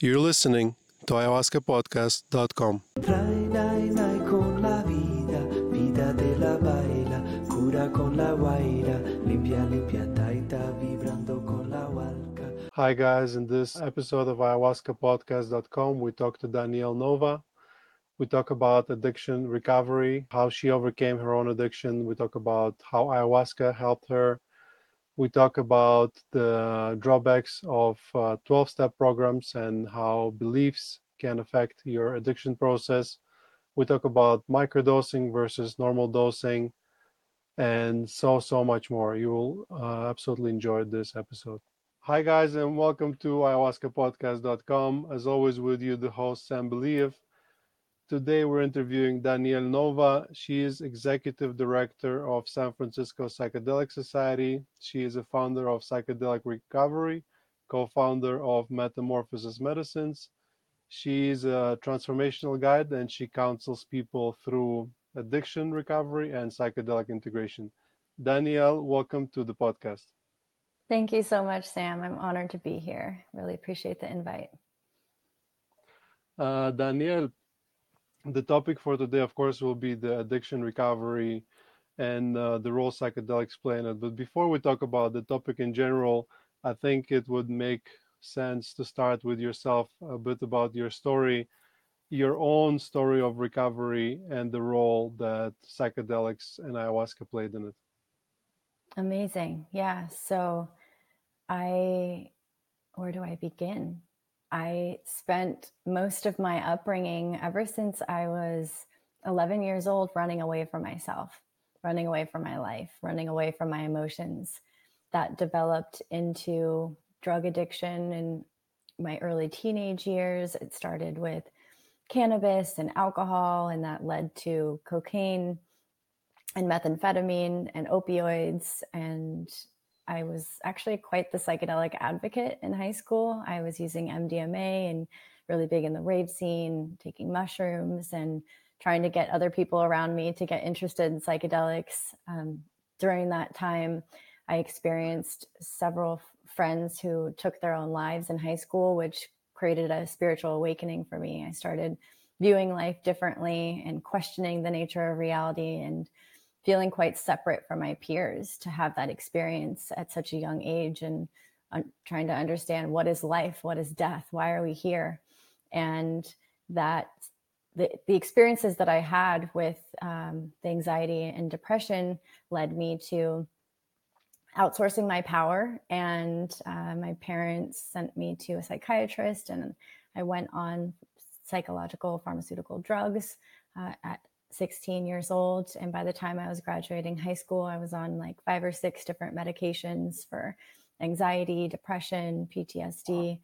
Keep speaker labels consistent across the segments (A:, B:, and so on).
A: You're listening to ayahuascapodcast.com.
B: Nai, nai, nai con la vida, vida de la baila, cura con la guaira, limpia, limpia, taita, vibrando con la hualca.
A: Hi, guys. In this episode of ayahuascapodcast.com, we talk to Danielle Nova. We talk about addiction recovery, how she overcame her own addiction. We talk about how ayahuasca helped her. We talk about the drawbacks of 12 step programs and how beliefs can affect your addiction process. We talk about microdosing versus normal dosing and so, so much more. You will uh, absolutely enjoy this episode. Hi, guys, and welcome to ayahuascapodcast.com. As always, with you, the host, Sam Believ. Today, we're interviewing Danielle Nova. She is executive director of San Francisco Psychedelic Society. She is a founder of Psychedelic Recovery, co founder of Metamorphosis Medicines. She is a transformational guide and she counsels people through addiction recovery and psychedelic integration. Danielle, welcome to the podcast.
C: Thank you so much, Sam. I'm honored to be here. Really appreciate the invite.
A: Uh, Danielle, the topic for today, of course, will be the addiction recovery and uh, the role psychedelics play in it. But before we talk about the topic in general, I think it would make sense to start with yourself a bit about your story, your own story of recovery, and the role that psychedelics and ayahuasca played in it.
C: Amazing. Yeah. So, I, where do I begin? I spent most of my upbringing ever since I was 11 years old running away from myself, running away from my life, running away from my emotions. That developed into drug addiction in my early teenage years. It started with cannabis and alcohol, and that led to cocaine and methamphetamine and opioids and I was actually quite the psychedelic advocate in high school. I was using MDMA and really big in the rave scene, taking mushrooms and trying to get other people around me to get interested in psychedelics. Um, during that time, I experienced several friends who took their own lives in high school, which created a spiritual awakening for me. I started viewing life differently and questioning the nature of reality and feeling quite separate from my peers to have that experience at such a young age and trying to understand what is life, what is death, why are we here, and that the, the experiences that I had with um, the anxiety and depression led me to outsourcing my power. And uh, my parents sent me to a psychiatrist, and I went on psychological pharmaceutical drugs uh, at 16 years old. And by the time I was graduating high school, I was on like five or six different medications for anxiety, depression, PTSD.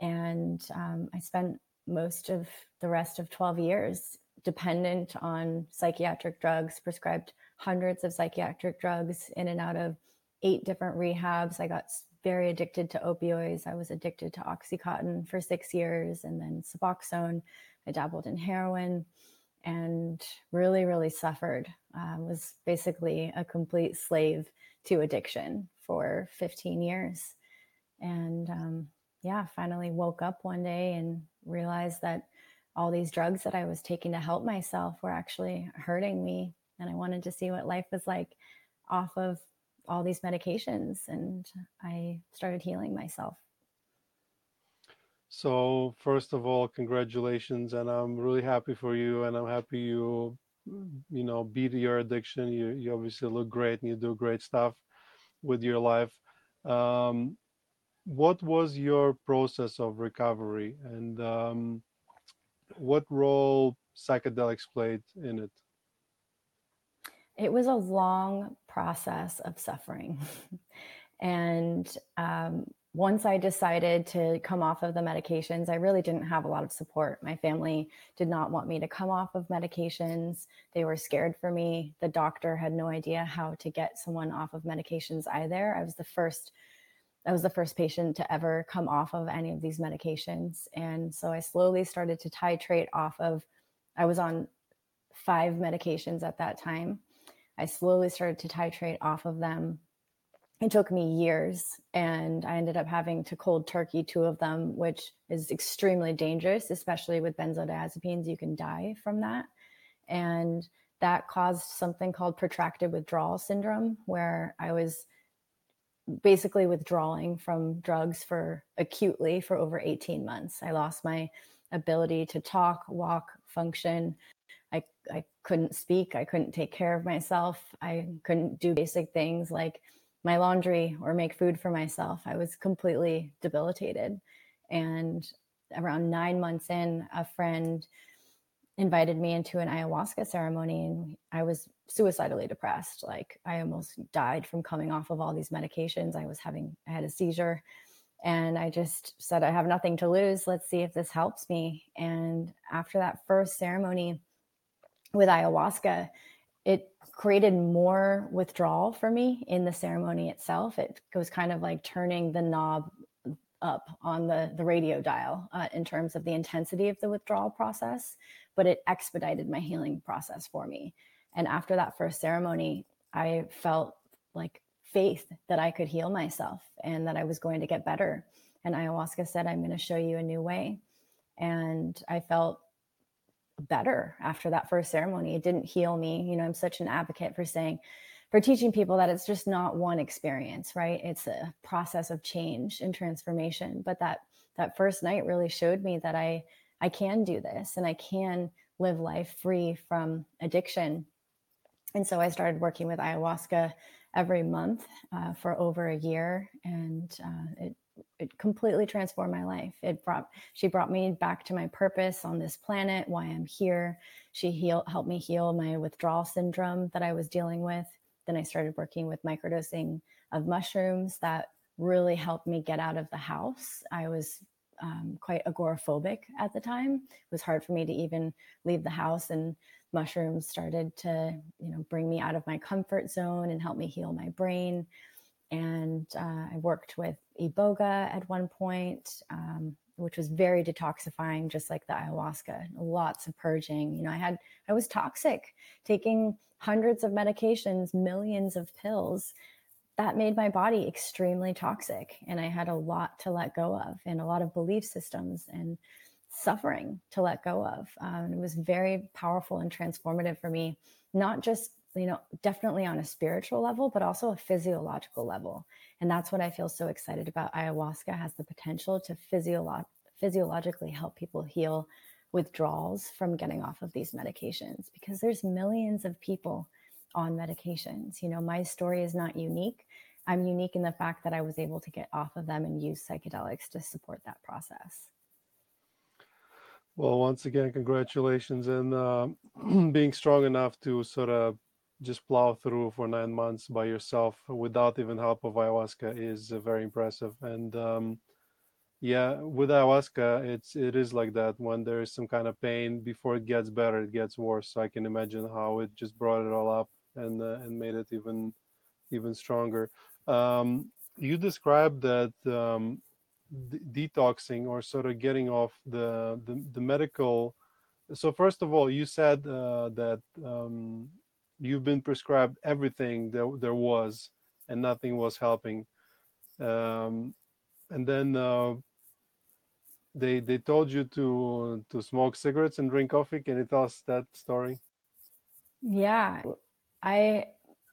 C: And um, I spent most of the rest of 12 years dependent on psychiatric drugs, prescribed hundreds of psychiatric drugs in and out of eight different rehabs. I got very addicted to opioids. I was addicted to Oxycontin for six years and then Suboxone. I dabbled in heroin and really, really suffered. Uh, was basically a complete slave to addiction for 15 years. And um, yeah, finally woke up one day and realized that all these drugs that I was taking to help myself were actually hurting me. And I wanted to see what life was like off of all these medications. And I started healing myself.
A: So, first of all, congratulations, and I'm really happy for you, and I'm happy you, you know, beat your addiction. You you obviously look great, and you do great stuff with your life. Um, what was your process of recovery, and um, what role psychedelics played in it?
C: It was a long process of suffering, and um, once I decided to come off of the medications, I really didn't have a lot of support. My family did not want me to come off of medications. They were scared for me. The doctor had no idea how to get someone off of medications either. I was the first I was the first patient to ever come off of any of these medications. And so I slowly started to titrate off of I was on five medications at that time. I slowly started to titrate off of them it took me years and I ended up having to cold turkey two of them, which is extremely dangerous, especially with benzodiazepines. You can die from that. And that caused something called protracted withdrawal syndrome, where I was basically withdrawing from drugs for acutely for over 18 months. I lost my ability to talk, walk, function. I, I couldn't speak. I couldn't take care of myself. I couldn't do basic things like my laundry or make food for myself. I was completely debilitated. And around nine months in, a friend invited me into an ayahuasca ceremony and I was suicidally depressed. Like I almost died from coming off of all these medications. I was having, I had a seizure. And I just said, I have nothing to lose. Let's see if this helps me. And after that first ceremony with ayahuasca, it created more withdrawal for me in the ceremony itself. It was kind of like turning the knob up on the, the radio dial uh, in terms of the intensity of the withdrawal process, but it expedited my healing process for me. And after that first ceremony, I felt like faith that I could heal myself and that I was going to get better. And ayahuasca said, I'm going to show you a new way. And I felt better after that first ceremony. It didn't heal me. You know, I'm such an advocate for saying, for teaching people that it's just not one experience, right? It's a process of change and transformation. But that that first night really showed me that I I can do this and I can live life free from addiction. And so I started working with ayahuasca every month uh, for over a year, and uh, it it completely transformed my life. It brought she brought me back to my purpose on this planet, why I'm here. She heal, helped me heal my withdrawal syndrome that I was dealing with. Then I started working with microdosing of mushrooms that really helped me get out of the house. I was um, quite agoraphobic at the time. It was hard for me to even leave the house, and mushrooms started to, you know, bring me out of my comfort zone and help me heal my brain and uh, I worked with iboga at one point, um, which was very detoxifying, just like the ayahuasca. Lots of purging. You know, I had I was toxic, taking hundreds of medications, millions of pills. That made my body extremely toxic, and I had a lot to let go of, and a lot of belief systems and suffering to let go of. Um, it was very powerful and transformative for me, not just you know, definitely on a spiritual level, but also a physiological level. And that's what I feel so excited about. Ayahuasca has the potential to physiolo- physiologically help people heal withdrawals from getting off of these medications because there's millions of people on medications. You know, my story is not unique. I'm unique in the fact that I was able to get off of them and use psychedelics to support that process.
A: Well, once again, congratulations and uh, being strong enough to sort of just plow through for nine months by yourself without even help of ayahuasca is uh, very impressive. And um, yeah, with ayahuasca, it's it is like that. When there is some kind of pain, before it gets better, it gets worse. So I can imagine how it just brought it all up and uh, and made it even even stronger. Um, you described that um, de- detoxing or sort of getting off the the, the medical. So first of all, you said uh, that um, you've been prescribed everything that there was and nothing was helping. Um, and then uh, they they told you to to smoke cigarettes and drink coffee. Can you tell us that story?
C: Yeah. I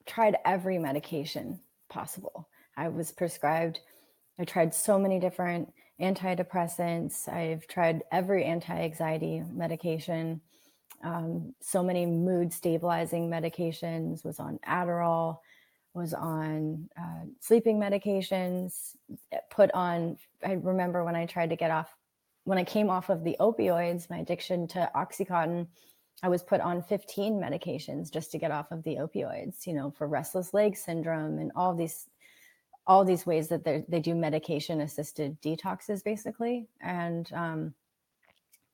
C: tried every medication possible. I was prescribed i tried so many different antidepressants. I've tried every anti-anxiety medication um, so many mood stabilizing medications, was on Adderall, was on uh, sleeping medications, eh, put on, I remember when I tried to get off, when I came off of the opioids, my addiction to Oxycontin, I was put on 15 medications just to get off of the opioids, you know, for restless leg syndrome and all these all these ways that they do medication assisted detoxes basically. And um,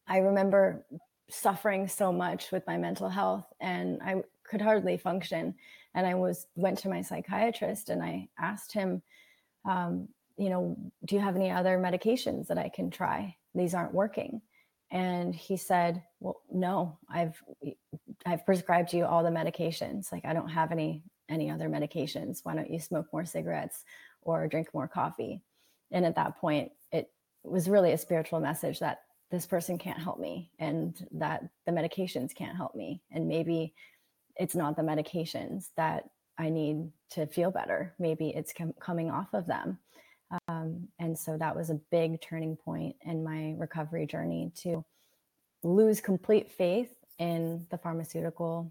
C: i remember suffering so much with my mental health and I could hardly function. And I was went to my psychiatrist and I asked him, um, you know, do you have any other medications that I can try? These aren't working. And he said, well, no, I've I've prescribed you all the medications. Like I don't have any any other medications? Why don't you smoke more cigarettes or drink more coffee? And at that point, it was really a spiritual message that this person can't help me and that the medications can't help me. And maybe it's not the medications that I need to feel better. Maybe it's com- coming off of them. Um, and so that was a big turning point in my recovery journey to lose complete faith in the pharmaceutical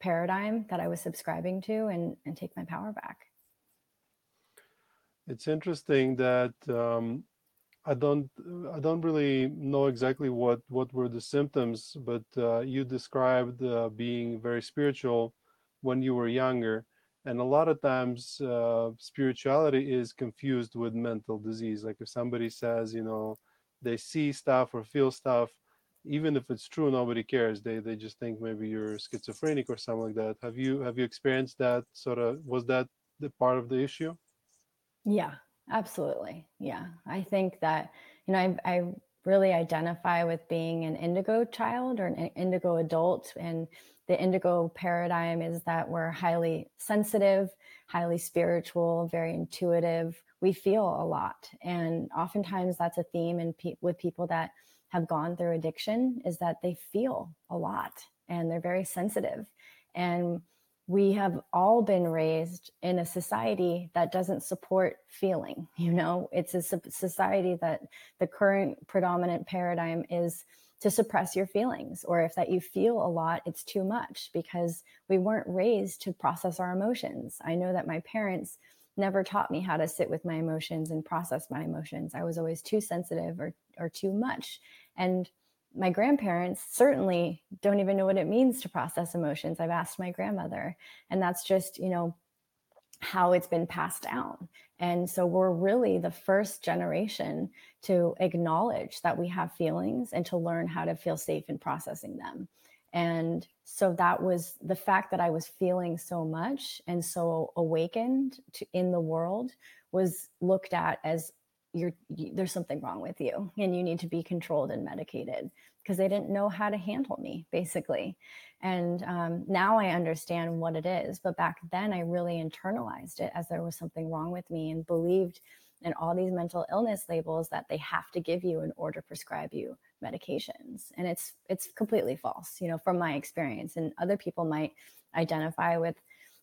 C: paradigm that I was subscribing to and, and take my power back.
A: It's interesting that um, I don't I don't really know exactly what what were the symptoms, but uh, you described uh, being very spiritual when you were younger, and a lot of times uh, spirituality is confused with mental disease. Like if somebody says, you know, they see stuff or feel stuff, even if it's true, nobody cares. They they just think maybe you're schizophrenic or something like that. Have you have you experienced that sort of? Was that the part of the issue?
C: Yeah, absolutely. Yeah, I think that you know I I really identify with being an indigo child or an indigo adult and the indigo paradigm is that we're highly sensitive highly spiritual very intuitive we feel a lot and oftentimes that's a theme in pe- with people that have gone through addiction is that they feel a lot and they're very sensitive. And we have all been raised in a society that doesn't support feeling. You know, it's a society that the current predominant paradigm is to suppress your feelings, or if that you feel a lot, it's too much because we weren't raised to process our emotions. I know that my parents never taught me how to sit with my emotions and process my emotions. I was always too sensitive or, or too much. And my grandparents certainly don't even know what it means to process emotions. I've asked my grandmother, and that's just, you know, how it's been passed down. And so we're really the first generation to acknowledge that we have feelings and to learn how to feel safe in processing them. And so that was the fact that I was feeling so much and so awakened to, in the world was looked at as you're you, there's something wrong with you and you need to be controlled and medicated because they didn't know how to handle me basically. And um, now i understand what it is but back then i really internalized it as there was something wrong with me and believed in all these mental illness labels that they have to give you in order to prescribe you medications. And it's it's completely false you know from my experience. And other people might identify with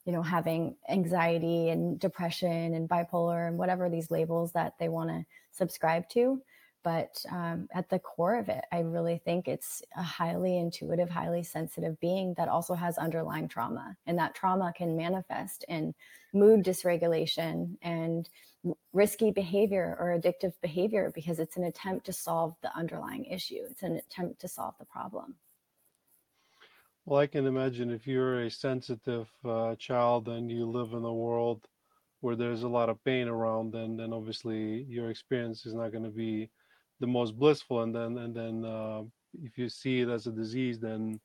C: you know having anxiety and depression and bipolar and whatever these labels that they want to subscribe to but um, at the core of it i really think it's a highly intuitive highly sensitive being that also has underlying trauma and that trauma can manifest in mood dysregulation and risky behavior or addictive behavior because it's an attempt to solve the underlying issue. It's an attempt to solve the problem.
A: Well, I can imagine if you're a sensitive uh, child and you live in a world where there's a lot of pain around, then then obviously your experience is not going to be the most blissful. And then and then uh, if you see it as a disease, then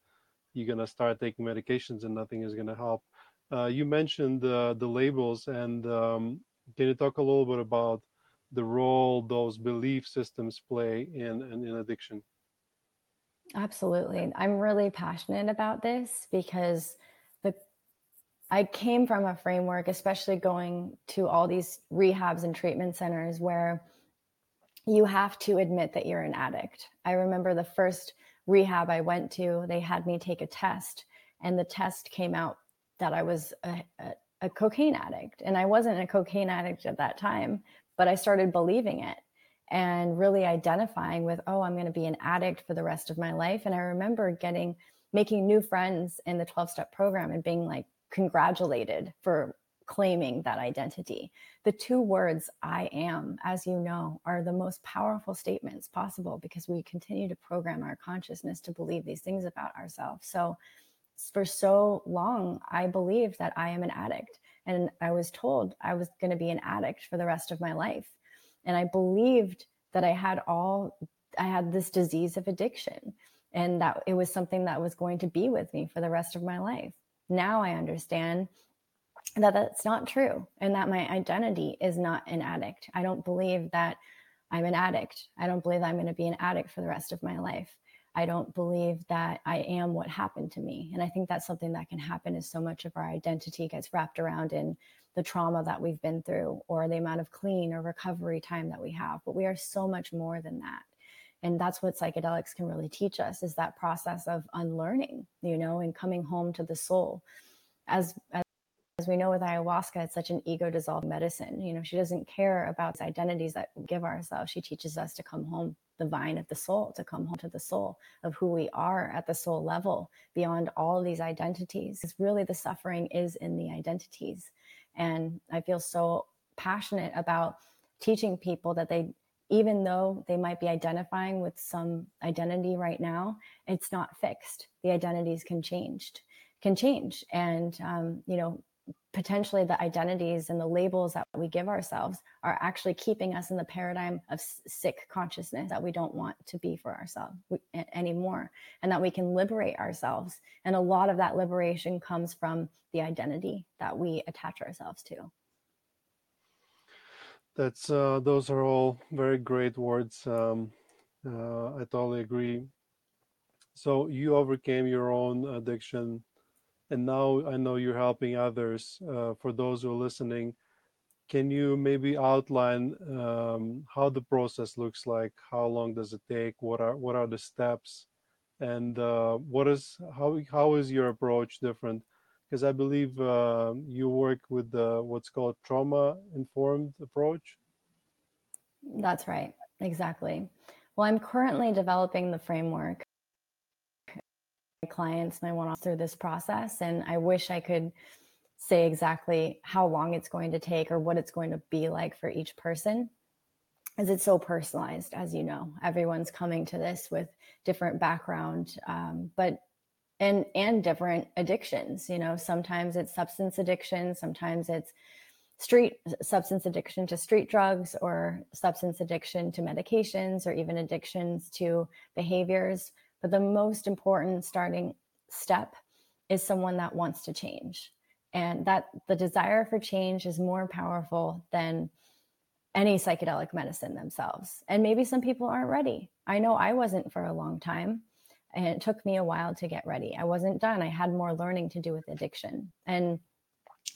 A: you're going to start taking medications and nothing is going to help. Uh, you mentioned the labels, and um, can you talk a little bit about the role those belief systems play in, in, in addiction?
C: Absolutely. I'm really passionate about this because the I came from a framework, especially going to all these rehabs and treatment centers where you have to admit that you're an addict. I remember the first rehab I went to, they had me take a test, and the test came out that I was a, a, a cocaine addict. And I wasn't a cocaine addict at that time, but I started believing it and really identifying with, oh, I'm going to be an addict for the rest of my life. And I remember getting, making new friends in the 12 step program and being like congratulated for claiming that identity. The two words, I am, as you know, are the most powerful statements possible because we continue to program our consciousness to believe these things about ourselves. So, for so long, I believed that I am an addict. And I was told I was going to be an addict for the rest of my life. And I believed that I had all, I had this disease of addiction and that it was something that was going to be with me for the rest of my life. Now I understand that that's not true and that my identity is not an addict. I don't believe that I'm an addict. I don't believe I'm going to be an addict for the rest of my life. I don't believe that I am what happened to me. And I think that's something that can happen is so much of our identity gets wrapped around in the trauma that we've been through or the amount of clean or recovery time that we have. But we are so much more than that. And that's what psychedelics can really teach us is that process of unlearning, you know, and coming home to the soul. As, as as we know with ayahuasca, it's such an ego dissolved medicine. You know, she doesn't care about identities that we give ourselves. She teaches us to come home, the vine of the soul, to come home to the soul of who we are at the soul level beyond all these identities. Because really the suffering is in the identities. And I feel so passionate about teaching people that they, even though they might be identifying with some identity right now, it's not fixed. The identities can change, can change. And, um, you know, potentially the identities and the labels that we give ourselves are actually keeping us in the paradigm of sick consciousness that we don't want to be for ourselves anymore and that we can liberate ourselves. And a lot of that liberation comes from the identity that we attach ourselves to.
A: That's uh, those are all very great words um, uh, i totally agree. So you overcame your own addiction and now I know you're helping others. Uh, for those who are listening, can you maybe outline um, how the process looks like? How long does it take? What are what are the steps? And uh, what is how how is your approach different? Because I believe uh, you work with the, what's called trauma informed approach.
C: That's right, exactly. Well, I'm currently developing the framework clients my one-off through this process and i wish i could say exactly how long it's going to take or what it's going to be like for each person as it's so personalized as you know. Everyone's coming to this with different background um, but and and different addictions you know. Sometimes it's substance addiction sometimes it's street substance addiction to street drugs or substance addiction to medications or even addictions to behaviors but the most important starting step is someone that wants to change. And that the desire for change is more powerful than any psychedelic medicine themselves. And maybe some people aren't ready. I know I wasn't for a long time. And it took me a while to get ready. I wasn't done. I had more learning to do with addiction. And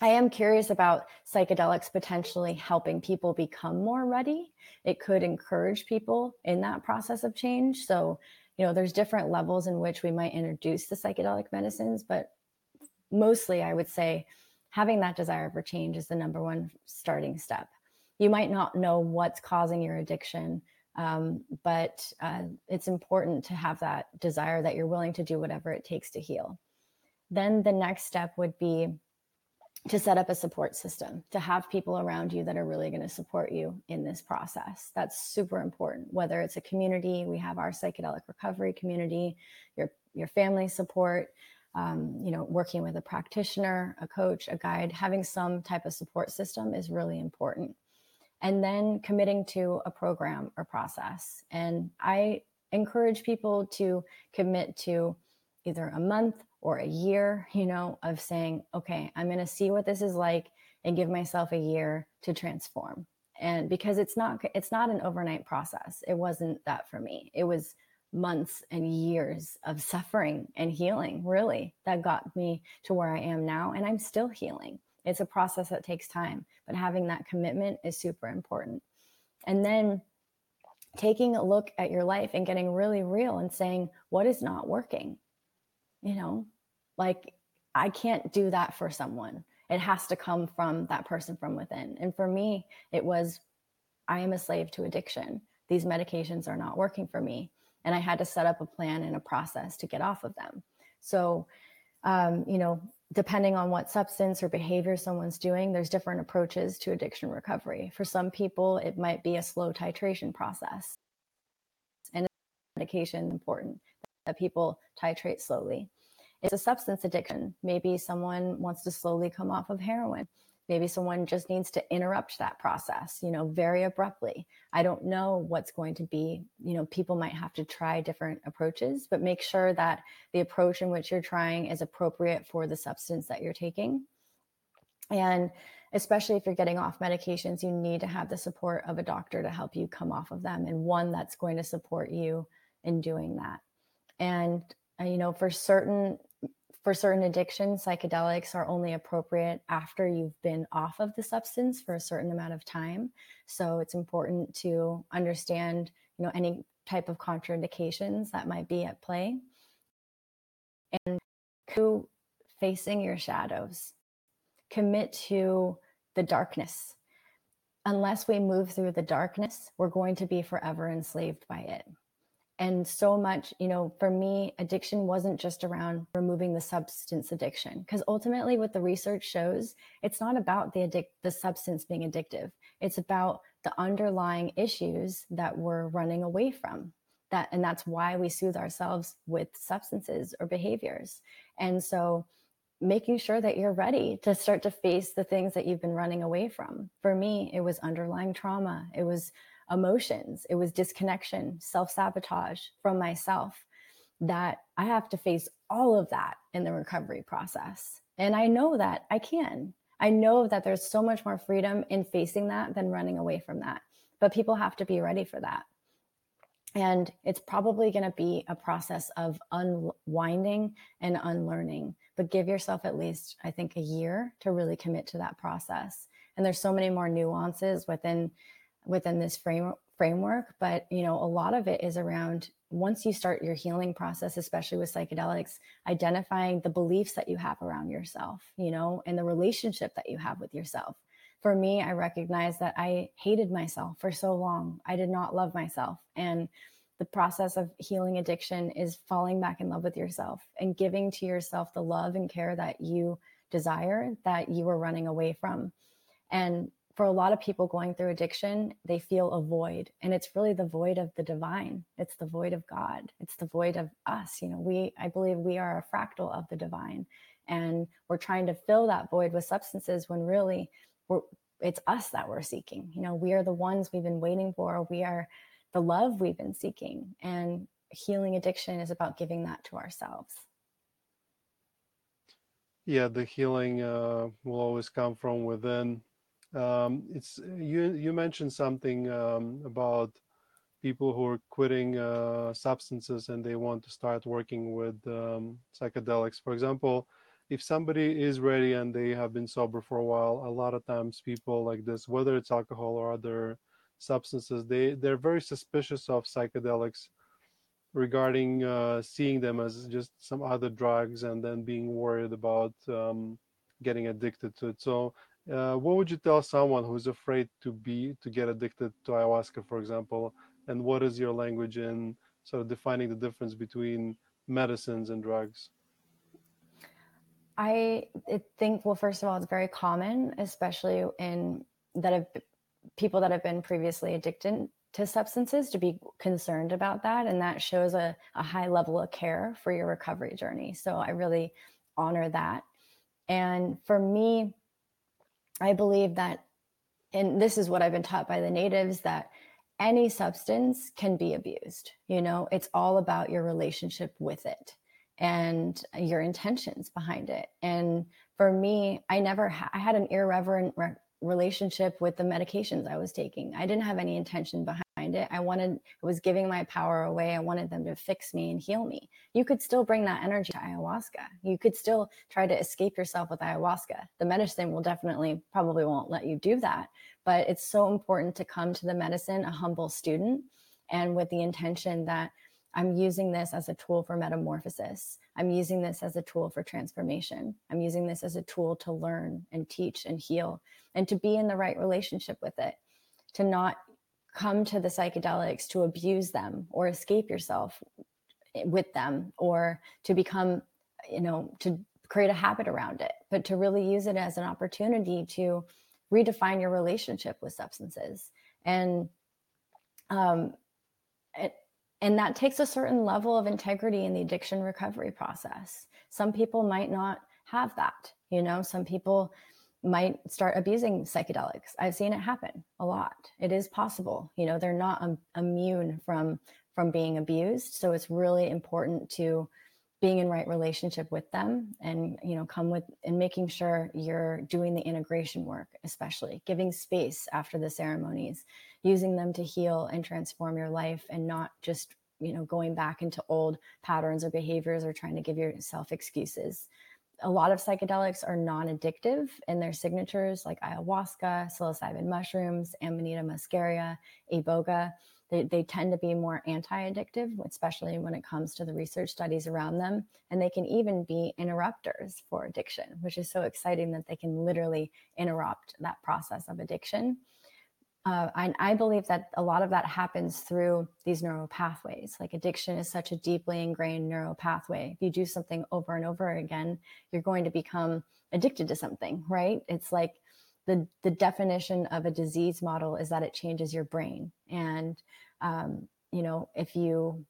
C: I am curious about psychedelics potentially helping people become more ready. It could encourage people in that process of change. So you know, there's different levels in which we might introduce the psychedelic medicines, but mostly I would say having that desire for change is the number one starting step. You might not know what's causing your addiction, um, but uh, it's important to have that desire that you're willing to do whatever it takes to heal. Then the next step would be to set up a support system, to have people around you that are really going to support you in this process. That's super important. Whether it's a community, we have our psychedelic recovery community, your your family support, um, you know, working with a practitioner, a coach, a guide, having some type of support system is really important. And then committing to a program or process. And I encourage people to commit to either a month or a year, you know, of saying, okay, I'm going to see what this is like and give myself a year to transform. And because it's not it's not an overnight process. It wasn't that for me. It was months and years of suffering and healing, really, that got me to where I am now and I'm still healing. It's a process that takes time, but having that commitment is super important. And then taking a look at your life and getting really real and saying what is not working you know like i can't do that for someone. It has to come from that person from within. And for me it was i am a slave to addiction. These medications are not working for me. And i had to set up a plan and a process to get off of them. So um, you know depending on what substance or behavior someone's doing there's different approaches to addiction recovery. For some people it might be a slow titration process. And medication important that people titrate slowly. It's a substance addiction. Maybe someone wants to slowly come off of heroin. Maybe someone just needs to interrupt that process, you know, very abruptly. I don't know what's going to be, you know, people might have to try different approaches, but make sure that the approach in which you're trying is appropriate for the substance that you're taking. And especially if you're getting off medications, you need to have the support of a doctor to help you come off of them and one that's going to support you in doing that. And uh, you know for certain for certain addictions psychedelics are only appropriate after you've been off of the substance for a certain amount of time. So it's important to understand you know any type of contraindications that might be at play. And to facing your shadows commit to the darkness. Unless we move through the darkness we're going to be forever enslaved by it and so much you know for me addiction wasn't just around removing the substance addiction because ultimately what the research shows it's not about the addict the substance being addictive. It's about the underlying issues that we're running away from that and that's why we soothe ourselves with substances or behaviors. And so making sure that you're ready to start to face the things that you've been running away from. For me it was underlying trauma. It was emotions, it was disconnection, self sabotage from myself that I have to face all of that in the recovery process. And I know that I can. I know that there's so much more freedom in facing that than running away from that. But people have to be ready for that. And it's probably going to be a process of unwinding and unlearning. But give yourself at least, I think, a year to really commit to that process. And there's so many more nuances within within this frame, framework but you know a lot of it is around once you start your healing process especially with psychedelics identifying the beliefs that you have around yourself you know and the relationship that you have with yourself. For me i recognize that i hated myself for so long. I did not love myself. And the process of healing addiction is falling back in love with yourself and giving to yourself the love and care that you desire that you were running away from. And for a lot of people going through addiction, they feel a void. And it's really the void of the divine. It's the void of God. It's the void of us. You know, we, I believe we are a fractal of the divine. And we're trying to fill that void with substances when really it's us that we're seeking. You know, we are the ones we've been waiting for. We are the love we've been seeking. And healing addiction is about giving that to ourselves.
A: Yeah, the healing uh, will always come from within um, it's you. You mentioned something um, about people who are quitting uh, substances and they want to start working with um, psychedelics. For example, if somebody is ready and they have been sober for a while, a lot of times people like this, whether it's alcohol or other substances, they they're very suspicious of psychedelics regarding uh, seeing them as just some other drugs and then being worried about um, getting addicted to it. So uh, what would you tell someone who's afraid to be to get addicted to ayahuasca, for example? And what is your language in sort of defining the difference between medicines and drugs?
C: I think, well, first of all, it's very common, especially in that have people that have been previously addicted to substances to be concerned about that. And that shows a, a high level of care for your recovery journey. So I really honor that. And for me, I believe that, and this is what I've been taught by the natives, that any substance can be abused. You know, it's all about your relationship with it and your intentions behind it. And for me, I never ha- I had an irreverent re- relationship with the medications I was taking. I didn't have any intention behind it. I wanted, it was giving my power away. I wanted them to fix me and heal me. You could still bring that energy to ayahuasca. You could still try to escape yourself with ayahuasca. The medicine will definitely, probably won't let you do that. But it's so important to come to the medicine a humble student and with the intention that I'm using this as a tool for metamorphosis. I'm using this as a tool for transformation. I'm using this as a tool to learn and teach and heal and to be in the right relationship with it, to not come to the psychedelics to abuse them or escape yourself with them or to become, you know, to create a habit around it, but to really use it as an opportunity to redefine your relationship with substances. And, um, and that takes a certain level of integrity in the addiction recovery process. Some people might not have that, you know, some people might start abusing psychedelics. I've seen it happen a lot. It is possible. You know, they're not um, immune from from being abused, so it's really important to being in right relationship with them and you know come with and making sure you're doing the integration work especially giving space after the ceremonies using them to heal and transform your life and not just you know going back into old patterns or behaviors or trying to give yourself excuses. A lot of psychedelics are non-addictive in their signatures like ayahuasca psilocybin mushrooms amanita muscaria iboga they, they tend to be more anti-addictive especially when it comes to the research studies around them and they can even be interrupters for addiction which is so exciting that they can literally interrupt that process of addiction uh, I, I, believe that a lot of that happens through these neural pathways. Like addiction is such a deeply ingrained neural pathway. If you do something over and over again, you're going to become addicted to something, right? It's like the the definition of a disease model is that it changes your brain, and um, you know if you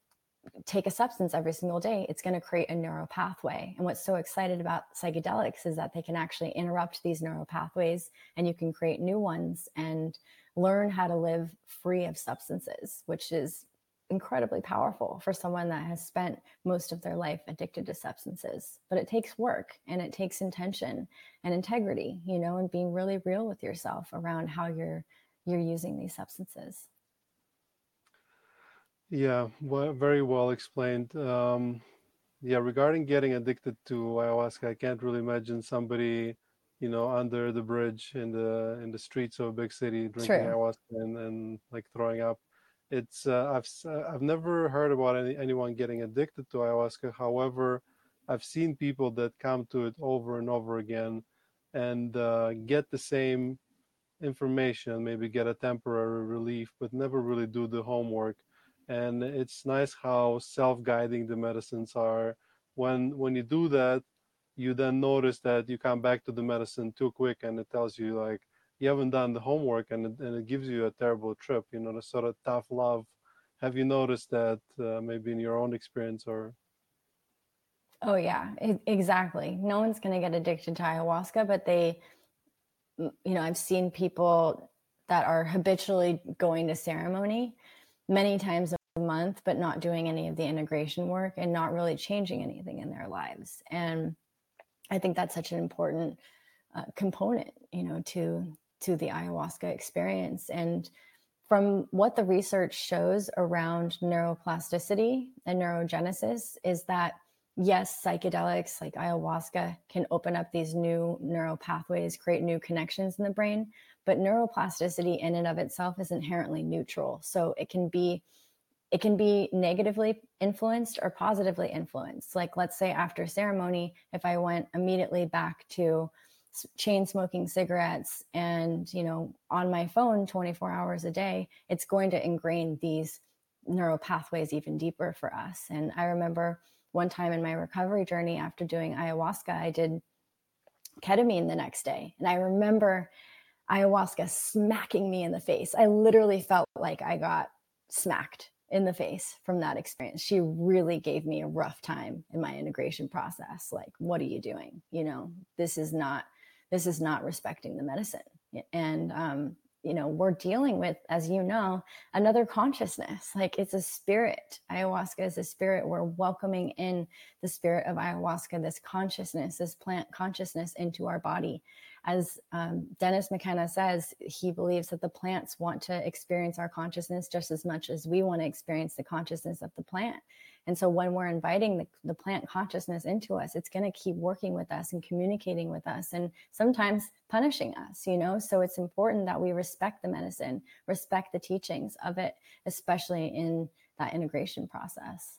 C: take a substance every single day, it's going to create a neural pathway. And what's so excited about psychedelics is that they can actually interrupt these neural pathways, and you can create new ones and learn how to live free of substances, which is incredibly powerful for someone that has spent most of their life addicted to substances. But it takes work and it takes intention and integrity, you know, and being really real with yourself around how you're you're using these substances.
A: Yeah, well, very well explained. Um, yeah, regarding getting addicted to ayahuasca, I can't really imagine somebody you know, under the bridge in the in the streets of a big city, drinking True. ayahuasca and, and like throwing up. It's uh, I've uh, I've never heard about any, anyone getting addicted to ayahuasca. However, I've seen people that come to it over and over again, and uh, get the same information, maybe get a temporary relief, but never really do the homework. And it's nice how self-guiding the medicines are. When when you do that, you then notice that you come back to the medicine too quick and it tells you like you haven't done the homework and it, and it gives you a terrible trip you know the sort of tough love. Have you noticed that uh, maybe in your own experience or?
C: Oh yeah it, exactly. No one's going to get addicted to ayahuasca but they you know i've seen people that are habitually going to ceremony many times a month but not doing any of the integration work and not really changing anything in their lives. And I think that's such an important uh, component, you know, to to the ayahuasca experience. And from what the research shows around neuroplasticity and neurogenesis is that yes, psychedelics like ayahuasca can open up these new neural pathways, create new connections in the brain, but neuroplasticity in and of itself is inherently neutral. So it can be it can be negatively influenced or positively influenced. Like, let's say after ceremony, if I went immediately back to chain smoking cigarettes and, you know, on my phone 24 hours a day, it's going to ingrain these neural pathways even deeper for us. And I remember one time in my recovery journey after doing ayahuasca, I did ketamine the next day. And I remember ayahuasca smacking me in the face. I literally felt like I got smacked in the face from that experience. She really gave me a rough time in my integration process. Like, what are you doing? You know, this is not this is not respecting the medicine. And um, you know, we're dealing with, as you know, another consciousness. Like it's a spirit. Ayahuasca is a spirit. We're welcoming in the spirit of ayahuasca, this consciousness, this plant consciousness into our body as um, Dennis McKenna says, he believes that the plants want to experience our consciousness just as much as we want to experience the consciousness of the plant. And so when we're inviting the, the plant consciousness into us, it's going to keep working with us and communicating with us and sometimes punishing us, you know? So it's important that we respect the medicine, respect the teachings of it, especially in that integration process.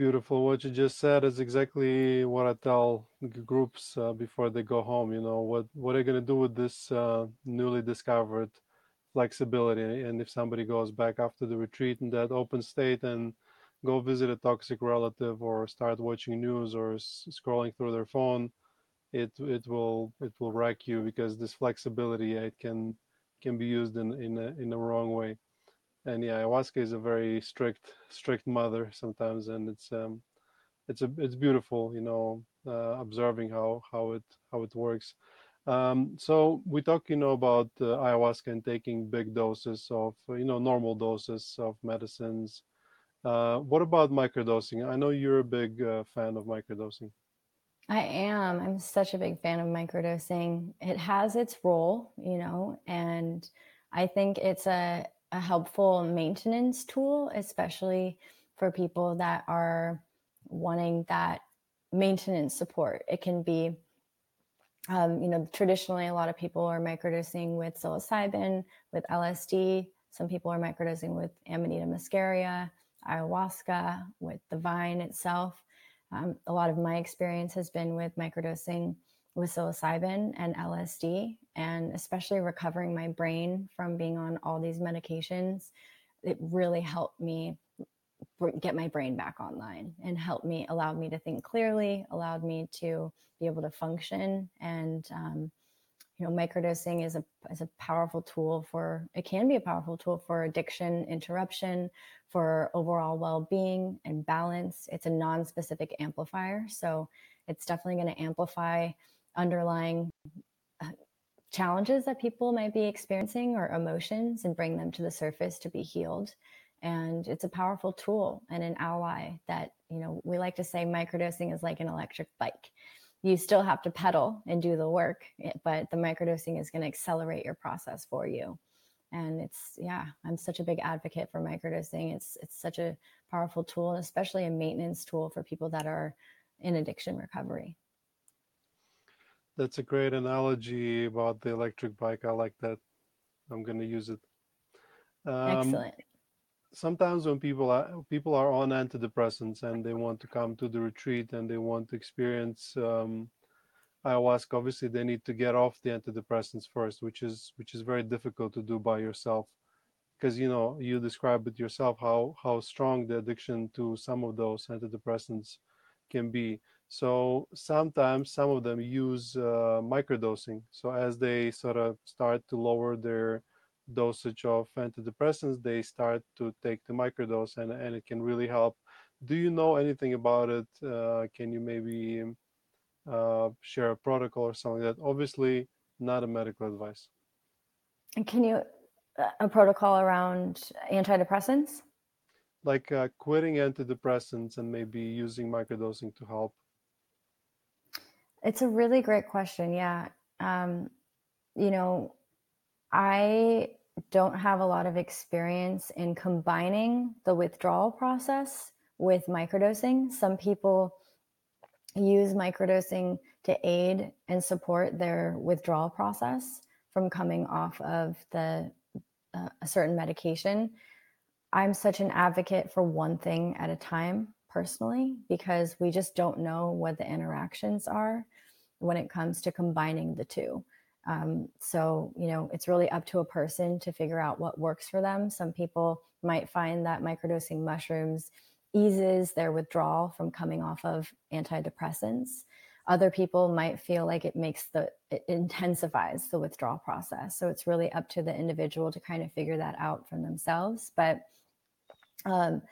A: Beautiful. What you just said is exactly what I tell groups uh, before they go home. You know, what what are you going to do with this uh, newly discovered flexibility? And if somebody goes back after the retreat in that open state and go visit a toxic relative or start watching news or s- scrolling through their phone, it it will it will wreck you because this flexibility it can can be used in in a, in a wrong way and yeah, ayahuasca is a very strict strict mother sometimes, and it's um, it's a it's beautiful, you know, uh, observing how how it how it works. Um, so we talk, you know, about uh, ayahuasca and taking big doses of, you know, normal doses of medicines. Uh, what about microdosing? I know you're a big uh, fan of microdosing.
C: I am. I'm such a big fan of microdosing. It has its role, you know, and I think it's a a helpful maintenance tool, especially for people that are wanting that maintenance support. It can be, um, you know, traditionally a lot of people are microdosing with psilocybin, with LSD. Some people are microdosing with Amanita muscaria, ayahuasca, with the vine itself. Um, a lot of my experience has been with microdosing with psilocybin and LSD, and especially recovering my brain from being on all these medications. It really helped me get my brain back online and helped me, allowed me to think clearly, allowed me to be able to function. And, um, you know, microdosing is a, is a powerful tool for, it can be a powerful tool for addiction interruption, for overall well being and balance. It's a non specific amplifier. So it's definitely going to amplify underlying uh, challenges that people might be experiencing or emotions and bring them to the surface to be healed. And it's a powerful tool and an ally that you know we like to say microdosing is like an electric bike. You still have to pedal and do the work eh, but the microdosing is going to accelerate your process for you. And it's yeah i'm such a big advocate for microdosing. It's it's such a powerful tool especially a maintenance tool for people that are in addiction recovery
A: that's a great analogy about the electric bike. I like that. I'm going to use it.
C: Um, excellent.
A: sometimes when people are people are on antidepressants and they want to come to the retreat and they want to experience um, ayahuasca obviously they need to get off the antidepressants first which is which is very difficult to do by yourself. Because you know you describe it yourself how how strong the addiction to some of those antidepressants can be so sometimes some of them use uh, microdosing so as they sort of start to lower their dosage of antidepressants, they start to take the microdose and, and it can really help. Do you know anything about it? Uh, can you maybe uh, share a protocol or something like that? Obviously, not a medical advice.
C: And can you, uh, a protocol around antidepressants?
A: Like uh, quitting antidepressants and maybe using microdosing to help?
C: It's a really great question. Yeah. Um, you know, I don't have a lot of experience in combining the withdrawal process with microdosing. Some people use microdosing to aid and support their withdrawal process from coming off of the uh, a certain medication. I'm such an advocate for one thing at a time personally because we just don't know what the interactions are when it comes to combining the two. Um, so, you know, it's really up to a person to figure out what works for them. Some people might find that microdosing mushrooms eases their withdrawal from coming off of antidepressants. Other people might feel like it makes the, it intensifies the withdrawal process. So it's really up to the individual to kind of figure that out for themselves. But um,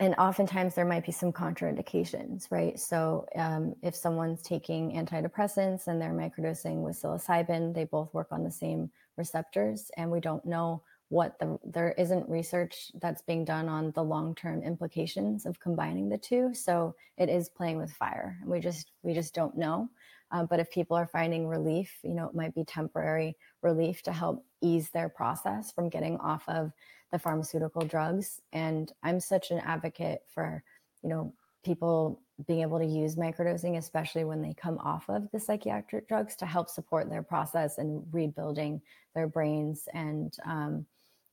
C: and oftentimes there might be some contraindications, right? So um, if someone's taking antidepressants and they're microdosing with psilocybin, they both work on the same receptors, and we don't know what the there isn't research that's being done on the long-term implications of combining the two. So it is playing with fire. And we just we just don't know. Uh, but if people are finding relief, you know, it might be temporary relief to help ease their process from getting off of the pharmaceutical drugs. And I'm such an advocate for, you know, people being able to use microdosing, especially when they come off of the psychiatric drugs to help support their process and rebuilding their brains and, um,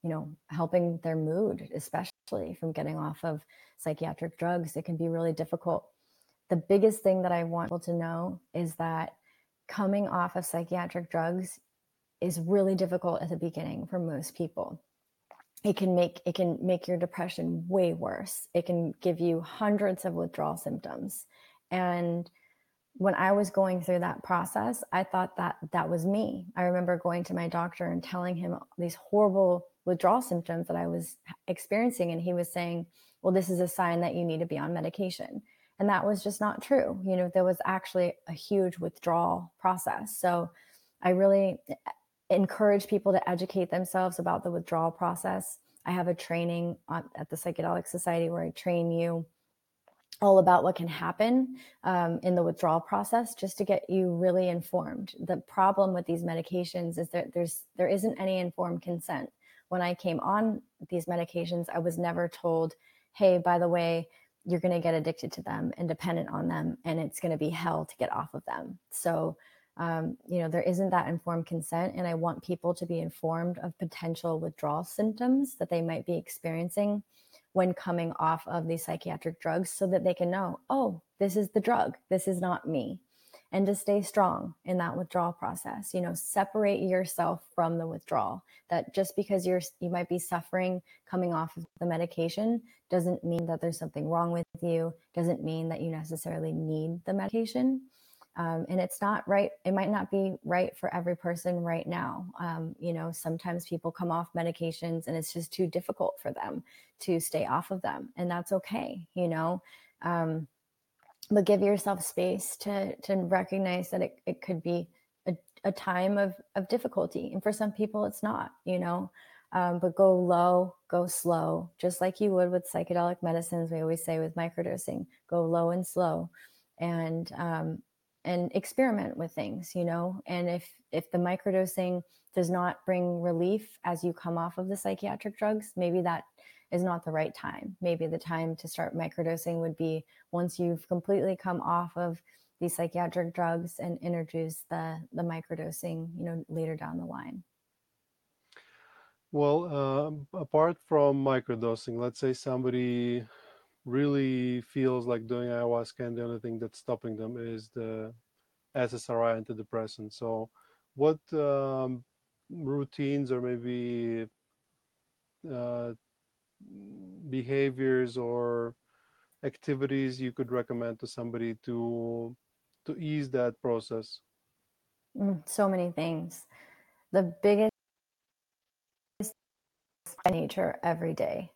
C: you know, helping their mood, especially from getting off of psychiatric drugs. It can be really difficult. The biggest thing that I want people to know is that coming off of psychiatric drugs is really difficult at the beginning for most people. It can make it can make your depression way worse. It can give you hundreds of withdrawal symptoms. And when i was going through that process i thought that that was me. I remember going to my doctor and telling him these horrible withdrawal symptoms that i was experiencing. And he was saying well this is a sign that you need to be on medication and that was just not true you know there was actually a huge withdrawal process. So i really encourage people to educate themselves about the withdrawal process. I have a training on, at the Psychedelic Society where I train you all about what can happen um, in the withdrawal process just to get you really informed. The problem with these medications is that there's there isn't any informed consent. When I came on these medications, I was never told, hey, by the way, you're going to get addicted to them and dependent on them, and it's going to be hell to get off of them. So, um, you know, there isn't that informed consent. And I want people to be informed of potential withdrawal symptoms that they might be experiencing when coming off of these psychiatric drugs so that they can know, oh, this is the drug, this is not me and to stay strong in that withdrawal process. You know separate yourself from the withdrawal. That just because you're you might be suffering coming off of the medication doesn't mean that there's something wrong with you doesn't mean that you necessarily need the medication. Um, and it's not right it might not be right for every person right now. Um, you know sometimes people come off medications and it's just too difficult for them to stay off of them and that's okay you know? Um, but give yourself space to to recognize that it, it could be a, a time of of difficulty. And for some people it's not you know? Um, but go low go slow. Just like you would with psychedelic medicines we always say with microdosing go low and slow and um, and experiment with things you know? And if if the microdosing does not bring relief as you come off of the psychiatric drugs maybe that is not the right time. Maybe the time to start microdosing would be once you've completely come off of these psychiatric drugs and introduce the the microdosing, you know, later down the line.
A: Well, uh, apart from microdosing, let's say somebody really feels like doing ayahuasca and the only thing that's stopping them is the SSRI antidepressant. So, what um, routines or maybe uh, behaviors or activities you could recommend to somebody to to ease that process?
C: Mm, so many things. The biggest nature every day.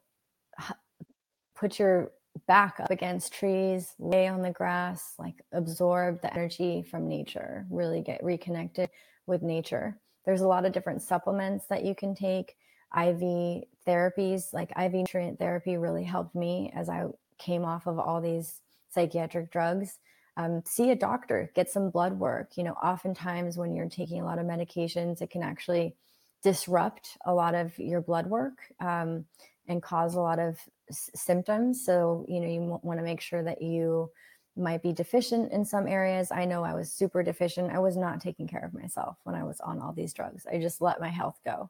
C: Put your back up against trees lay on the grass like absorb the energy from nature. Really get reconnected with nature. There's a lot of different supplements that you can take IV therapies, like IV nutrient therapy, really helped me as I came off of all these psychiatric drugs. Um, see a doctor, get some blood work. You know, oftentimes when you're taking a lot of medications, it can actually disrupt a lot of your blood work um, and cause a lot of s- symptoms. So, you know, you w- want to make sure that you might be deficient in some areas. I know I was super deficient. I was not taking care of myself when I was on all these drugs. I just let my health go.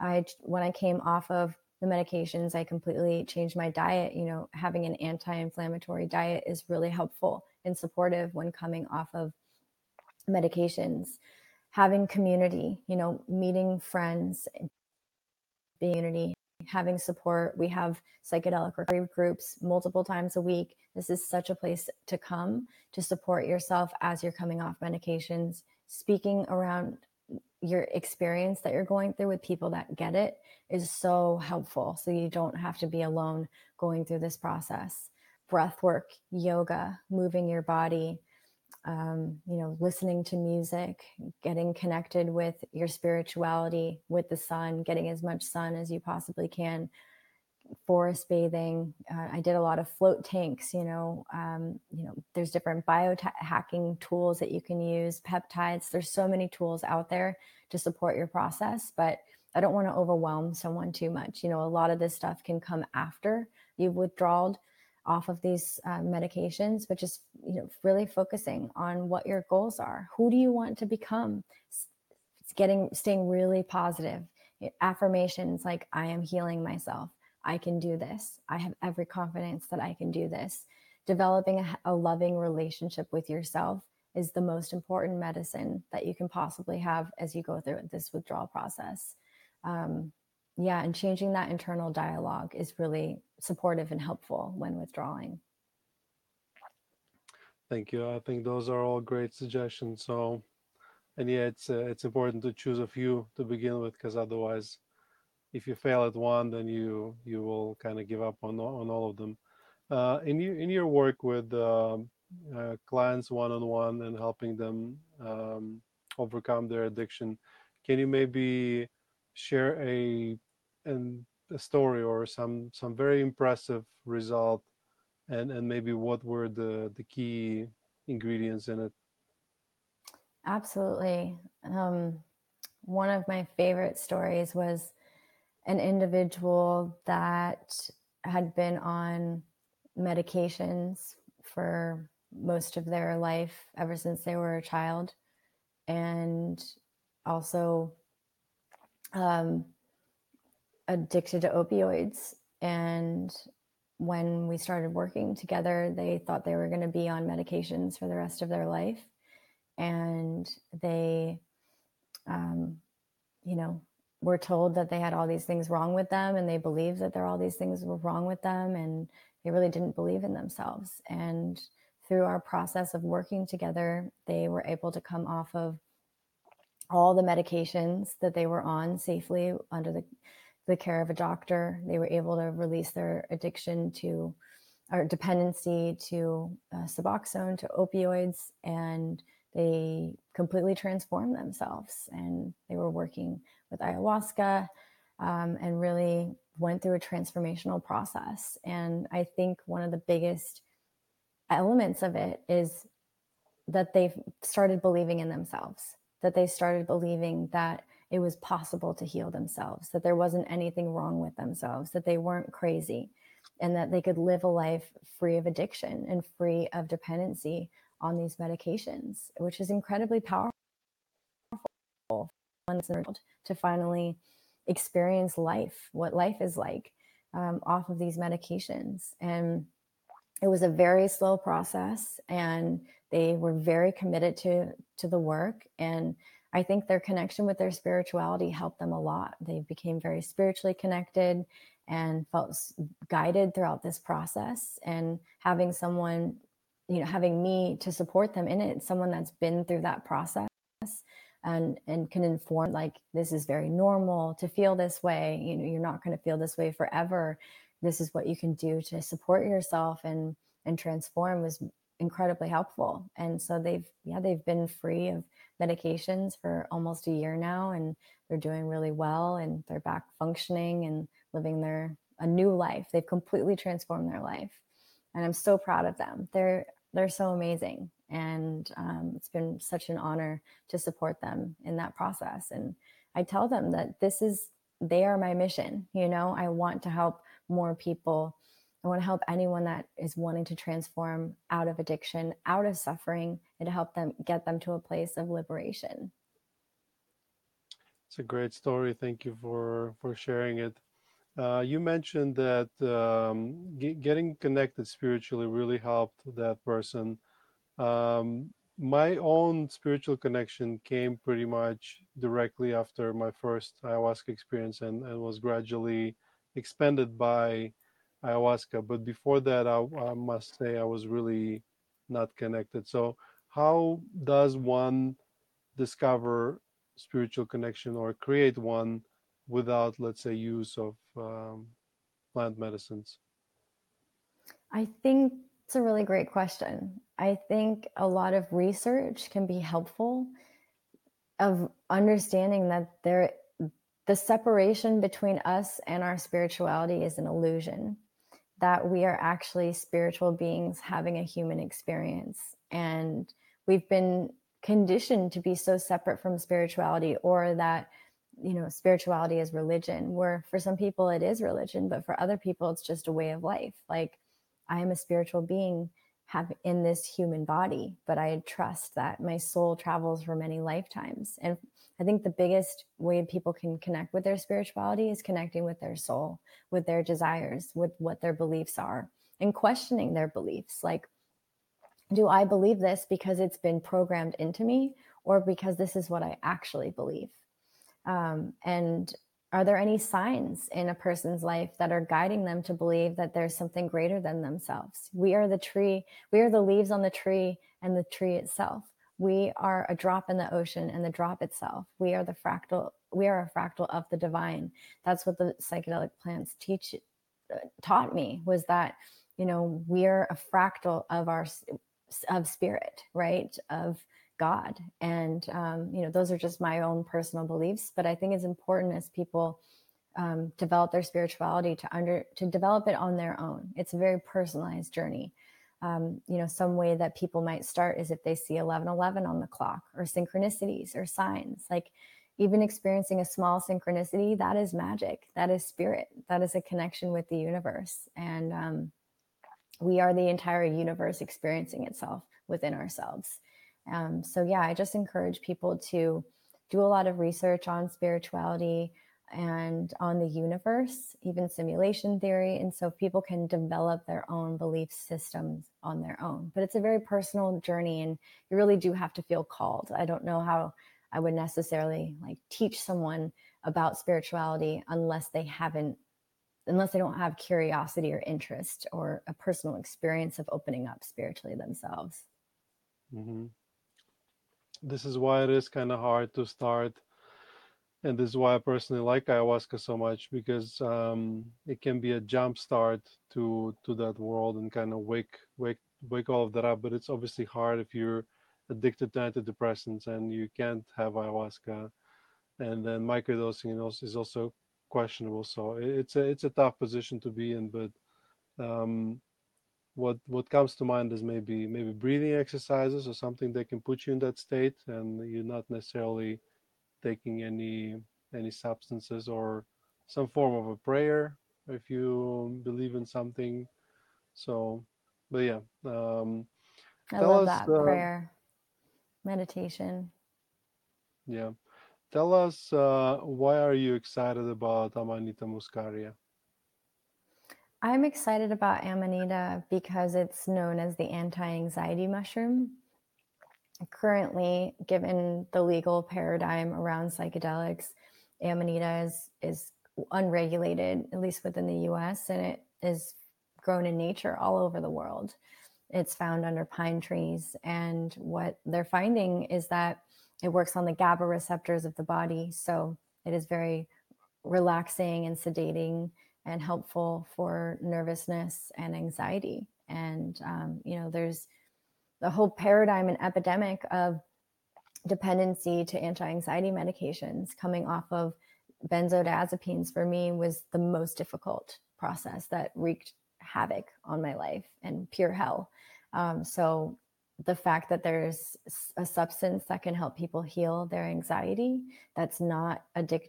C: I when I came off of the medications, I completely changed my diet. You know, having an anti-inflammatory diet is really helpful and supportive when coming off of medications. Having community, you know, meeting friends, being unity, having support. We have psychedelic recovery groups multiple times a week. This is such a place to come to support yourself as you're coming off medications. Speaking around your experience that you're going through with people that get it is so helpful. So you don't have to be alone going through this process. Breath work, yoga, moving your body, um, you know, listening to music, getting connected with your spirituality, with the sun, getting as much sun as you possibly can, forest bathing. Uh, I did a lot of float tanks. You know, um, you know, there's different biohacking tools that you can use, peptides. There's so many tools out there to support your process, but I don't want to overwhelm someone too much. You know, a lot of this stuff can come after you've withdrawn off of these uh, medications, but just you know, really focusing on what your goals are. Who do you want to become? It's getting staying really positive. Affirmations like I am healing myself. I can do this. I have every confidence that I can do this. Developing a, a loving relationship with yourself is the most important medicine that you can possibly have as you go through this withdrawal process. Um, yeah, and changing that internal dialogue is really supportive and helpful when withdrawing.
A: Thank you. I think those are all great suggestions. So, and yeah, it's uh, it's important to choose a few to begin with because otherwise if you fail at one, then you you will kind of give up on on all of them. Uh, in your in your work with uh, uh, clients one on one and helping them um, overcome their addiction, can you maybe share a an, a story or some some very impressive result, and and maybe what were the the key ingredients in it?
C: Absolutely. Um, one of my favorite stories was an individual that had been on medications for most of their life ever since they were a child. And also um, addicted to opioids. And when we started working together they thought they were going to be on medications for the rest of their life. And they um, you know were told that they had all these things wrong with them and they believed that there all these things were wrong with them and they really didn't believe in themselves. And through our process of working together they were able to come off of all the medications that they were on safely under the, the care of a doctor. They were able to release their addiction to or dependency to uh, suboxone to opioids and they completely transformed themselves and they were working with ayahuasca um, and really went through a transformational process. And I think one of the biggest elements of it is that they started believing in themselves, that they started believing that it was possible to heal themselves, that there wasn't anything wrong with themselves, that they weren't crazy, and that they could live a life free of addiction and free of dependency on these medications, which is incredibly powerful to finally experience life, what life is like um, off of these medications. And it was a very slow process, and they were very committed to to the work. And I think their connection with their spirituality helped them a lot. They became very spiritually connected and felt guided throughout this process. And having someone, you know, having me to support them in it, someone that's been through that process and and can inform like this is very normal to feel this way you know you're not going to feel this way forever. This is what you can do to support yourself and and transform was incredibly helpful. And so they've yeah they've been free of medications for almost a year now and they're doing really well and they're back functioning and living their a new life. They've completely transformed their life and i'm so proud of them. They're they're so amazing and um, it's been such an honor to support them in that process and i tell them that this is they are my mission you know? I want to help more people. I want to help anyone that is wanting to transform out of addiction out of suffering and to help them get them to a place of liberation.
A: It's a great story. Thank you for for sharing it uh, you mentioned that um, getting connected spiritually really helped that person um, my own spiritual connection came pretty much directly after my first ayahuasca experience and, and was gradually expanded by ayahuasca. But before that, I, I must say I was really not connected. So, how does one discover spiritual connection or create one without, let's say, use of um, plant medicines?
C: I think it's a really great question. I think a lot of research can be helpful of understanding that there the separation between us and our spirituality is an illusion that we are actually spiritual beings having a human experience and we've been conditioned to be so separate from spirituality or that you know spirituality is religion where for some people it is religion but for other people it's just a way of life like I am a spiritual being have in this human body, but I trust that my soul travels for many lifetimes. And I think the biggest way people can connect with their spirituality is connecting with their soul, with their desires, with what their beliefs are, and questioning their beliefs. Like, do I believe this because it's been programmed into me, or because this is what I actually believe? Um, and are there any signs in a person's life that are guiding them to believe that there's something greater than themselves? We are the tree, we are the leaves on the tree and the tree itself. We are a drop in the ocean and the drop itself. We are the fractal, we are a fractal of the divine. That's what the psychedelic plants teach uh, taught me was that, you know, we're a fractal of our of spirit, right? Of God. And, um, you know, those are just my own personal beliefs. But I think it's important as people um, develop their spirituality to under to develop it on their own. It's a very personalized journey. Um, you know, some way that people might start is if they see 1111 on the clock or synchronicities or signs. Like even experiencing a small synchronicity, that is magic. That is spirit. That is a connection with the universe. And um, we are the entire universe experiencing itself within ourselves. Um, so, yeah, I just encourage people to do a lot of research on spirituality and on the universe, even simulation theory. And so people can develop their own belief systems on their own. But it's a very personal journey, and you really do have to feel called. I don't know how I would necessarily like teach someone about spirituality unless they haven't unless they don't have curiosity or interest or a personal experience of opening up spiritually themselves.
A: Mm-hmm. This is why it is kind of hard to start, and this is why I personally like ayahuasca so much because um, it can be a jump start to to that world and kind of wake wake wake all of that up. But it's obviously hard if you're addicted to antidepressants and you can't have ayahuasca, and then microdosing is also questionable. So it's a it's a tough position to be in. But um, what what comes to mind is maybe maybe breathing exercises or something that can put you in that state, and you're not necessarily taking any any substances or some form of a prayer if you believe in something. So, but yeah. Um,
C: I love us, that uh, prayer, meditation.
A: Yeah. Tell us uh, why are you excited about Amanita muscaria?
C: I'm excited about Amanita because it's known as the anti-anxiety mushroom. Currently, given the legal paradigm around psychedelics, Amanita is is unregulated, at least within the US, and it is grown in nature all over the world. It's found under pine trees. And what they're finding is that it works on the GABA receptors of the body. So it is very relaxing and sedating and helpful for nervousness and anxiety. And, um, you know, there's the whole paradigm and epidemic of dependency to anti anxiety medications coming off of benzodiazepines for me was the most difficult process that wreaked havoc on my life and pure hell. Um, so the fact that there's a substance that can help people heal their anxiety that's not addictive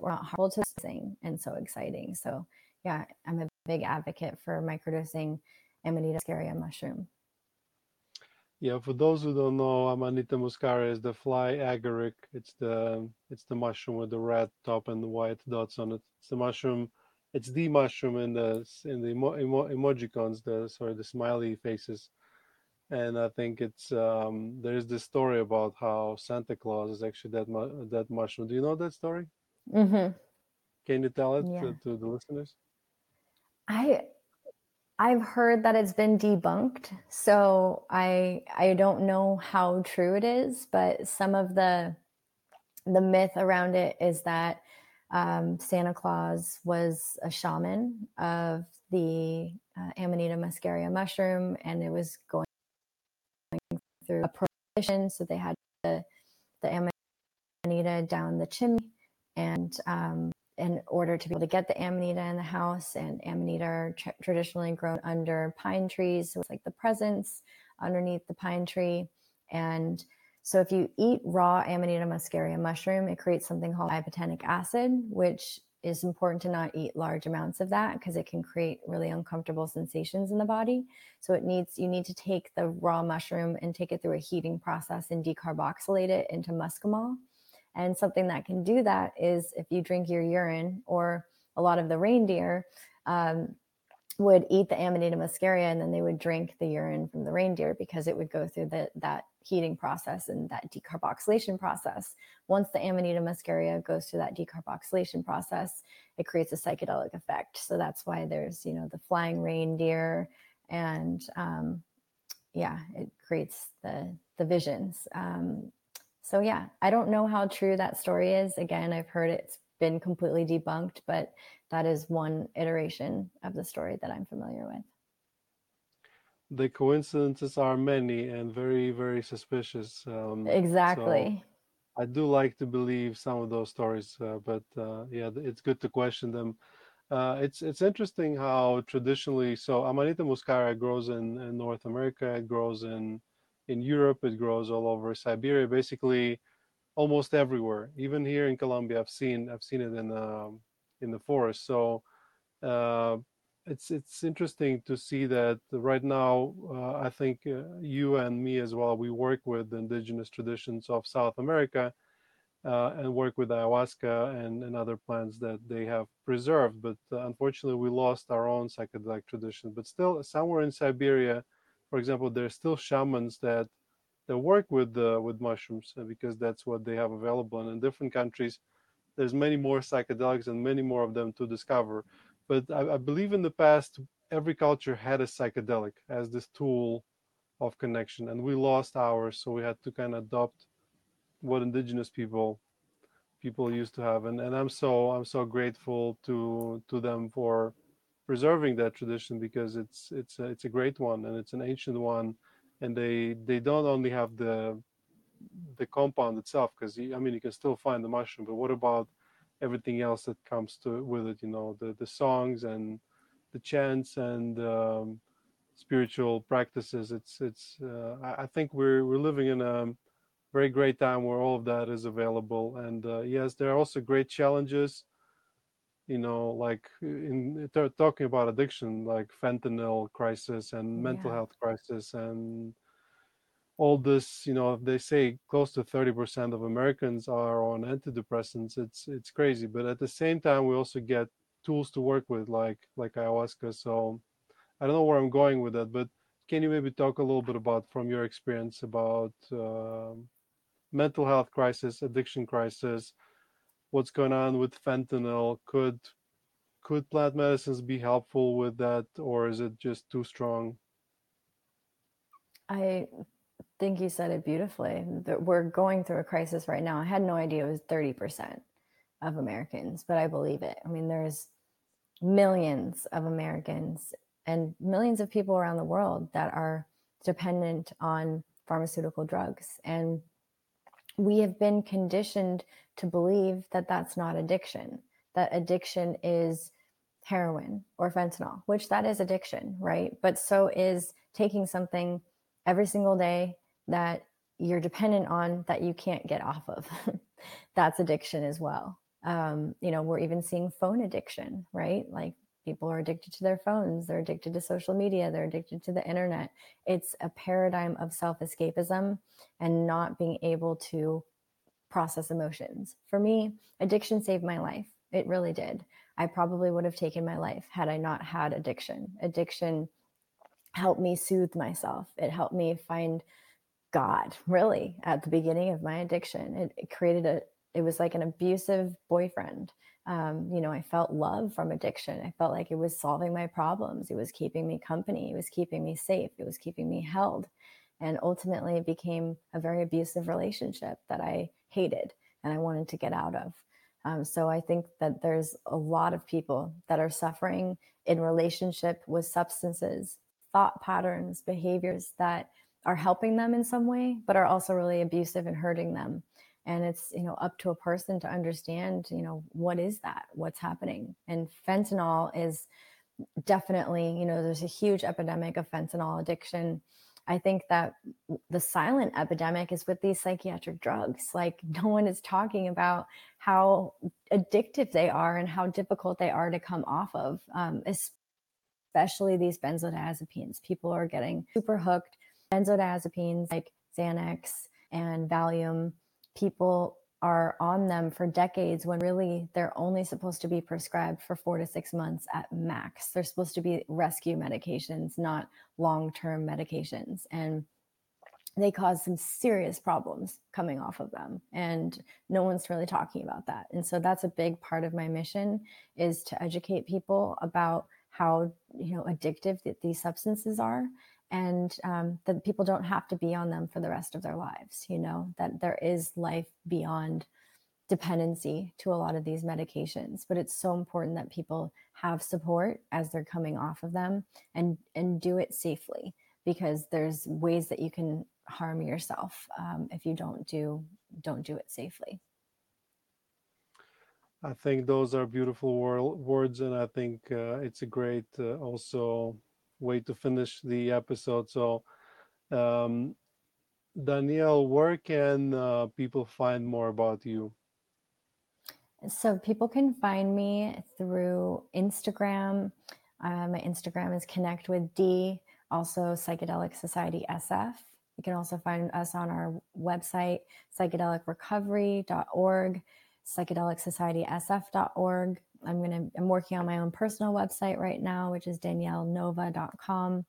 C: or not harmful to thing and so exciting. So yeah, I'm a big advocate for microdosing Amanita muscaria mushroom.
A: Yeah, for those who don't know, Amanita muscaria is the fly agaric. It's the it's the mushroom with the red top and the white dots on it. It's the mushroom. It's the mushroom in the in the emo, emo, emojicons, the sorry, the smiley faces and I think it's um, there's this story about how Santa Claus is actually that mu- that mushroom. Do you know that story?
C: Mm-hmm.
A: Can you tell it yeah. to, to, the listeners?
C: I I've heard that it's been debunked, so I I don't know how true it is, but some of the the myth around it is that um, Santa Claus was a shaman of the uh, Amanita muscaria mushroom, and it was going through a prohibition. So they had the, the amanita down the chimney and um, in order to be able to get the amanita in the house and amanita are tra- traditionally grown under pine trees so it's like the presents underneath the pine tree and so if you eat raw amanita muscaria mushroom it creates something called ibotenic acid which is important to not eat large amounts of that because it can create really uncomfortable sensations in the body. So it needs you need to take the raw mushroom and take it through a heating process and decarboxylate it into muscimol. And something that can do that is if you drink your urine or a lot of the reindeer um, would eat the Amanita muscaria and then they would drink the urine from the reindeer because it would go through the, that heating process and that decarboxylation process. Once the Amanita muscaria goes through that decarboxylation process, it creates a psychedelic effect. So that's why there's, you know, the flying reindeer and um, yeah, it creates the the visions. Um, so yeah, I don't know how true that story is. Again, I've heard it's been completely debunked, but that is one iteration of the story that I'm familiar with.
A: The coincidences are many and very very suspicious um,
C: exactly.
A: So i do like to believe some of those stories uh, but uh, yeah it's good to question them. Uh, it's it's interesting how traditionally so amanita muscaria grows in, in north america it grows in in europe it grows all over siberia basically almost everywhere. Even here in Colombia, I've seen I've seen it in um, in the forest. So uh, it's it's interesting to see that right now. Uh, I think uh, you and me as well. We work with the indigenous traditions of South America. Uh, and work with ayahuasca and, and other plants that they have preserved. But uh, unfortunately, we lost our own psychedelic tradition. But still, somewhere in Siberia, for example, there's still shamans that that work with uh, with mushrooms uh, because that's what they have available. And in different countries, there's many more psychedelics and many more of them to discover. But I, I believe in the past, every culture had a psychedelic as this tool of connection, and we lost ours, so we had to kind of adopt what indigenous people people used to have and, and i'm so i'm so grateful to to them for preserving that tradition because it's it's a, it's a great one and it's an ancient one. And they they don't only have the the compound itself because i mean you can still find the mushroom but what about everything else that comes to with it you know the the songs and the chants and um, spiritual practices? It's it's uh, I, think we're we're living in a very great time where all of that is available. And uh, yes there are also great challenges you know like in talking about addiction like fentanyl crisis and mental
C: Yeah.
A: health crisis and all this you know they say close to 30% of americans are on antidepressants it's it's crazy but at the same time we also get tools to work with like like ayahuasca so i don't know where i'm going with that but can you maybe talk a little bit about from your experience about um mental health crisis addiction crisis what's going on with fentanyl could could plant medicines be helpful with that or is it just too strong
C: I think you said it beautifully. That we're going through a crisis right now. I had no idea it was 30% of Americans, but I believe it. I mean, there's millions of Americans and millions of people around the world that are dependent on pharmaceutical drugs. And we have been conditioned to believe that that's not addiction, that addiction is heroin or fentanyl, which that is addiction, right? But so is taking something every single day that you're dependent on that you can't get off of. That's addiction as well. Um, you know, we're even seeing phone addiction, right? Like people are addicted to their phones, they're addicted to social media, they're addicted to the internet. It's a paradigm of self escapism and not being able to process emotions. For me, addiction saved my life. It really did. I probably would have taken my life had I not had addiction. Addiction helped me soothe myself. It helped me find God, really, at the beginning of my addiction. It, it created a, it was like an abusive boyfriend. Um, you know, I felt love from addiction. I felt like it was solving my problems. It was keeping me company. It was keeping me safe. It was keeping me held. And ultimately, it became a very abusive relationship that I hated and I wanted to get out of. Um, so I think that there's a lot of people that are suffering in relationship with substances thought patterns, behaviors that are helping them in some way, but are also really abusive and hurting them. And it's, you know, up to a person to understand, you know, what is that? What's happening? And fentanyl is definitely, you know, there's a huge epidemic of fentanyl addiction. I think that the silent epidemic is with these psychiatric drugs. Like, no one is talking about how addictive they are and how difficult they are to come off of, um, especially these benzodiazepines. People are getting super hooked. Benzodiazepines like Xanax and Valium, people are on them for decades when really they're only supposed to be prescribed for four to six months at max. They're supposed to be rescue medications, not long term medications. And they cause some serious problems coming off of them and no one's really talking about that and so that's a big part of my mission is to educate people about how you know addictive these substances are and um, that people don't have to be on them for the rest of their lives you know that there is life beyond dependency to a lot of these medications. But it's so important that people have support as they're coming off of them and and do it safely because there's ways that you can harm yourself um, if you don't do don't do it safely.
A: I think those are beautiful wor- words, and I think uh, it's a great uh, also way to finish the episode. So, um, Danielle, where can uh, people find more about you?
C: So people can find me through Instagram. Uh, my Instagram is Connect with D, also Psychedelic Society SF. You can also find us on our website, psychedelicrecovery.org, psychedelicsocietysf.org. I'm gonna I'm working on my own personal website right now, which is daniellenova.com.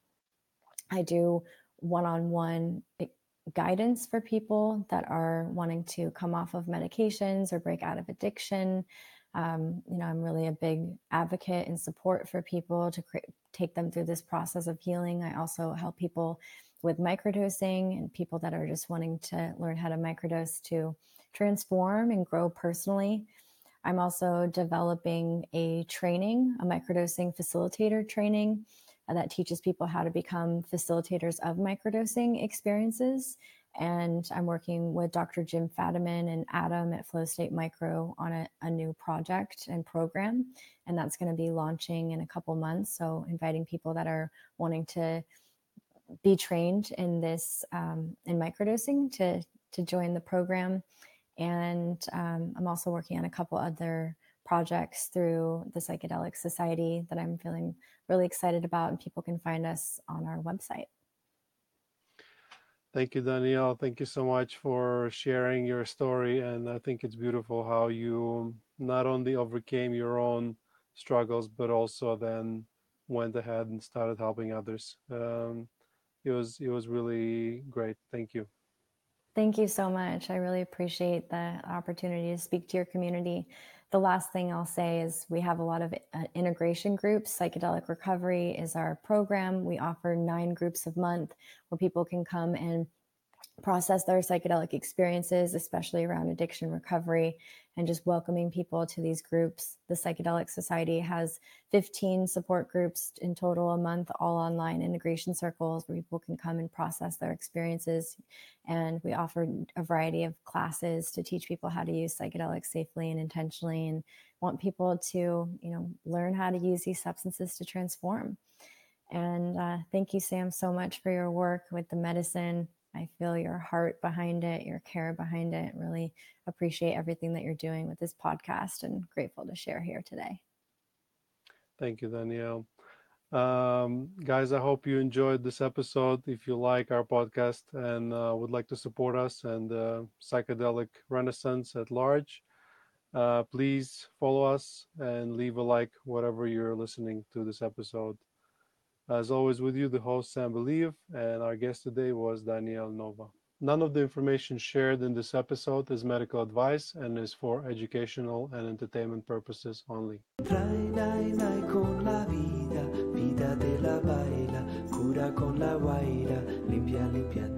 C: I do one-on-one guidance for people that are wanting to come off of medications or break out of addiction. Um, you know, I'm really a big advocate and support for people to cre- take them through this process of healing. I also help people with microdosing and people that are just wanting to learn how to microdose to transform and grow personally. I'm also developing a training, a microdosing facilitator training uh, that teaches people how to become facilitators of microdosing experiences. And I'm working with Dr. Jim Fadiman and Adam at Flow State Micro on a, a new project and program. And that's going to be launching in a couple months. So, inviting people that are wanting to be trained in this um, in microdosing to to join the program and um, i'm also working on a couple other projects through the psychedelic society that i'm feeling really excited about and people can find us on our website
A: thank you danielle thank you so much for sharing your story and i think it's beautiful how you not only overcame your own struggles but also then went ahead and started helping others um, it was it was really great. Thank you.
C: Thank you so much. I really appreciate the opportunity to speak to your community. The last thing I'll say is we have a lot of uh, integration groups. Psychedelic Recovery is our program. We offer nine groups a month where people can come and process their psychedelic experiences, especially around addiction recovery, and just welcoming people to these groups. The Psychedelic Society has 15 support groups in total a month, all online integration circles where people can come and process their experiences. And we offer a variety of classes to teach people how to use psychedelics safely and intentionally and want people to, you know, learn how to use these substances to transform. And uh, thank you, Sam, so much for your work with the medicine I feel your heart behind it, your care behind it. Really appreciate everything that you're doing with this podcast and grateful to share here today.
A: Thank you, Danielle. Um, guys, I hope you enjoyed this episode. If you like our podcast and uh, would like to support us and uh, psychedelic renaissance at large, uh, please follow us and leave a like whatever you're listening to this episode. As always, with you, the host Sam Believ, and our guest today was Danielle Nova. None of the information shared in this episode is medical advice and is for educational and entertainment purposes only. limpia, limpia,